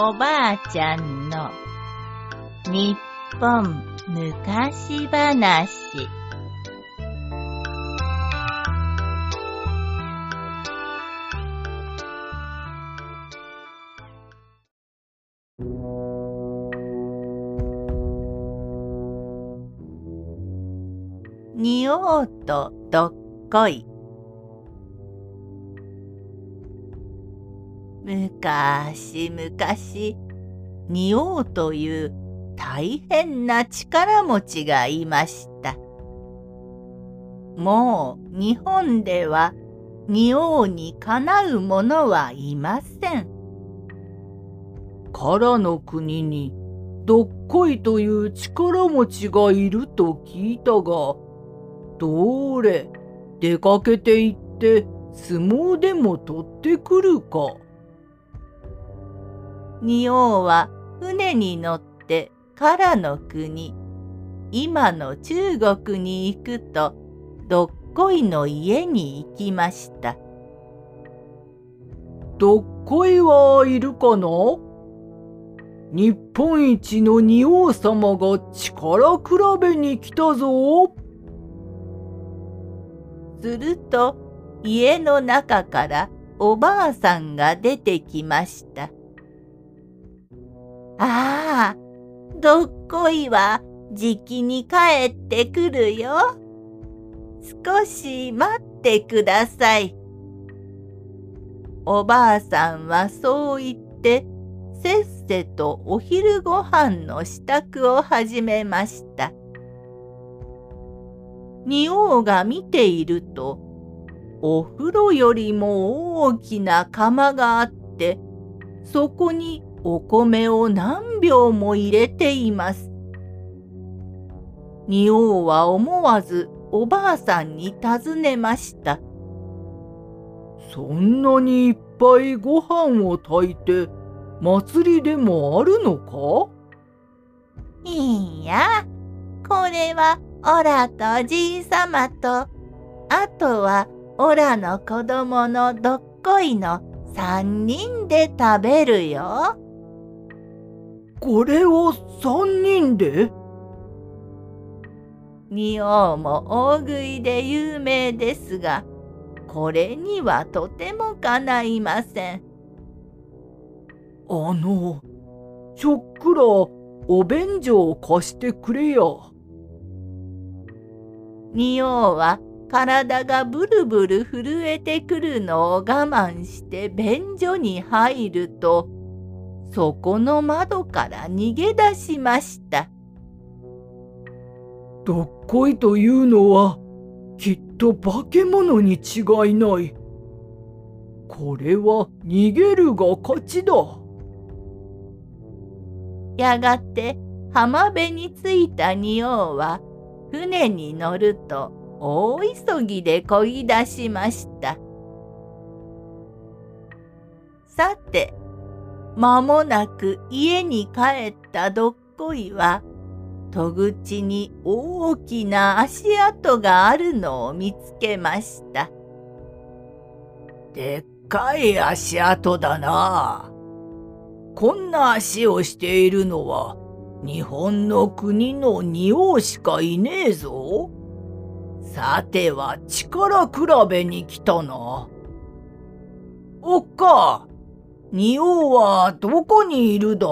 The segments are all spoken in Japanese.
おばあちゃんの日本昔話。仁王とどっこい。むかしむかし仁王という大変な力持ちがいました。もう日本では仁王にかなう者はいません。からの国にどっこいという力持ちがいると聞いたが、どれ出かけて行って相撲でも取ってくるか。仁王は船に乗って唐の国今の中国に行くとどっこいの家に行きました。どっこいはいるかな？日本一の仁王様が力比べに来たぞ。すると家の中からおばあさんが出てきました。ああ、どっこいはじきに帰ってくるよ。少し待ってください。おばあさんはそう言ってせっせとお昼ごはんの支度を始めました。仁王が見ているとお風呂よりも大きな釜があってそこにお米を何秒も入れています。仁王は思わずおばあさんに尋ねました。そんなにいっぱいご飯を炊いて祭りでもあるのか？いいや、これはオラとじいさまと、あとはオラの子供のどっこいの三人で食べるよ。これを三人で？仁王も大食いで有名ですが、これにはとてもかないません。あの、ちょっくらお便所を貸してくれや。仁王は体がブルブル震えてくるのを我慢して便所に入ると、そこの窓から逃げ出しました。どっこいというのはきっと化け物に違いない。これは逃げるが勝ちだ。やがて浜辺に着いた仁王は船に乗ると大急ぎで漕ぎ出しました。さて間もなく家に帰ったどっこいは戸口に大きな足跡があるのを見つけました。でっかい足跡だな。こんな足をしているのは日本の国の仁王しかいねえぞ。さては力比べに来たな。おっか、仁王はどこにいるだ？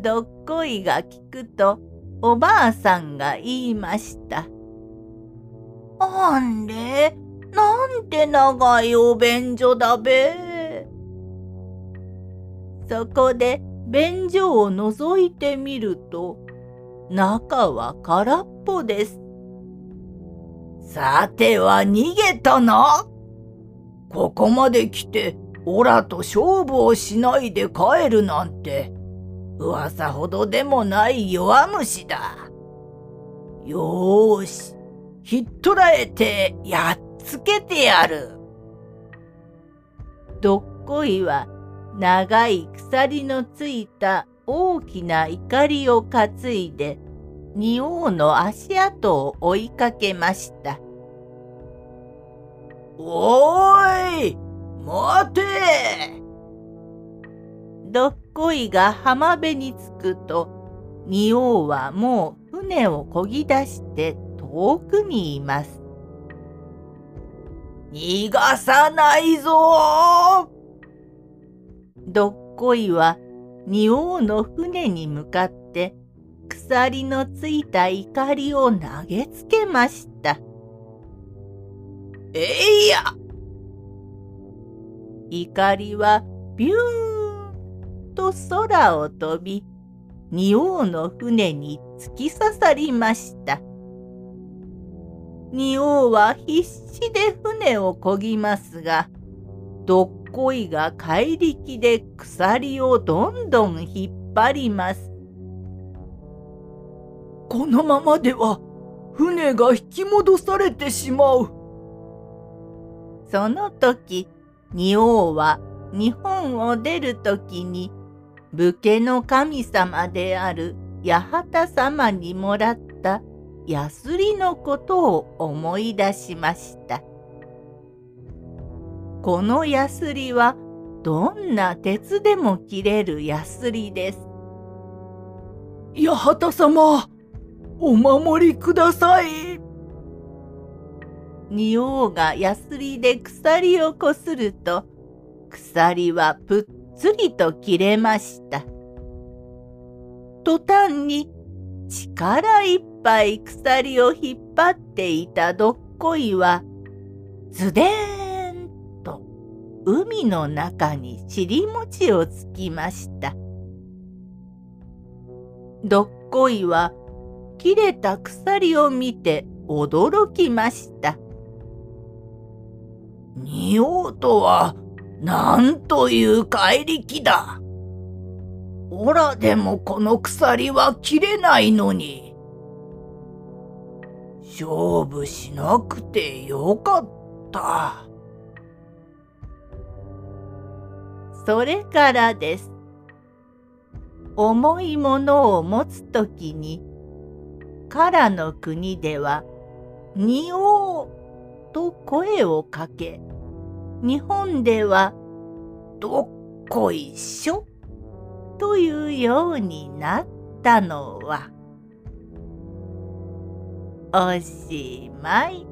どっこいが聞くとおばあさんが言いました。あんれなんて長いお便所だべ。そこで便所を覗いてみると中は空っぽです。さては逃げたな。ここまで来てオラと勝負をしないで帰るなんて噂ほどでもない弱虫だ。よーし、ひっ捕らえてやっつけてやる。どっこいは長い鎖のついた大きな怒りを担いで仁王の足跡を追いかけました。おーい待てどっこいが浜辺に着くと、仁王はもう船をこぎ出して遠くにいます。逃がさないぞどっこいは仁王の船に向かって鎖のついた怒りを投げつけました。えいや怒りはビューンと空を飛び、仁王の船に突き刺さりました。仁王は必死で船をこぎますが、どっこいが怪力で鎖をどんどん引っ張ります。このままでは船が引き戻されてしまう。その時、仁王は日本を出る時に武家の神様である八幡様にもらったヤスリのことを思い出しました。このヤスリはどんな鉄でも切れるヤスリです。八幡様、お守りください。仁王がヤスリで鎖をこすると、鎖はぷっつりと切れました。途端に力いっぱい鎖を引っ張っていたどっこいは、ズデーンと海の中に尻餅をつきました。どっこいは切れた鎖を見て驚きました。仁王とはなんという怪力だ。おらでもこの鎖は切れないのに。勝負しなくてよかった。それからです。重いものを持つときに、からの国では、仁王と声をかけ、日本では、どっこいしょ？というようになったのは、おしまい。